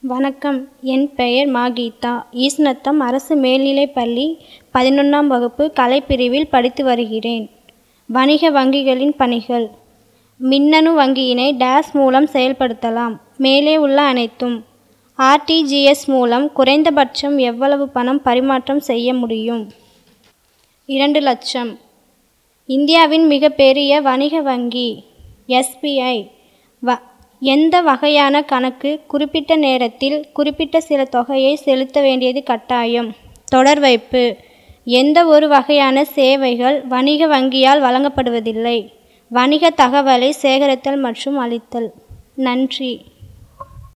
வணக்கம். என் பெயர் மா கீதா ஈஸ்நத்தம் அரசு மேல்நிலைப்பள்ளி பதினொன்றாம் வகுப்பு கலைப்பிரிவில் படித்து வருகிறேன். வணிக வங்கிகளின் பணிகள். மின்னணு வங்கியினை டேஸ் மூலம் செயல்படுத்தலாம். மேலே உள்ள அனைத்தும். ஆர்டிஜிஎஸ் மூலம் குறைந்தபட்சம் எவ்வளவு பணம் பரிமாற்றம் செய்ய முடியும்? இரண்டு லட்சம். இந்தியாவின் மிகப்பெரிய வணிக வங்கி எஸ்பிஐ வ எந்த வகையான கணக்கு குறிப்பிட்ட நேரத்தில் குறிப்பிட்ட சில தொகையை செலுத்த வேண்டியது கட்டாயம்? தொடர் வைப்பு. எந்த ஒரு வகையான சேவைகள் வணிக வங்கியால் வழங்கப்படுவதில்லை. வணிக தகவலை சேகரித்தல் மற்றும் அளித்தல். நன்றி.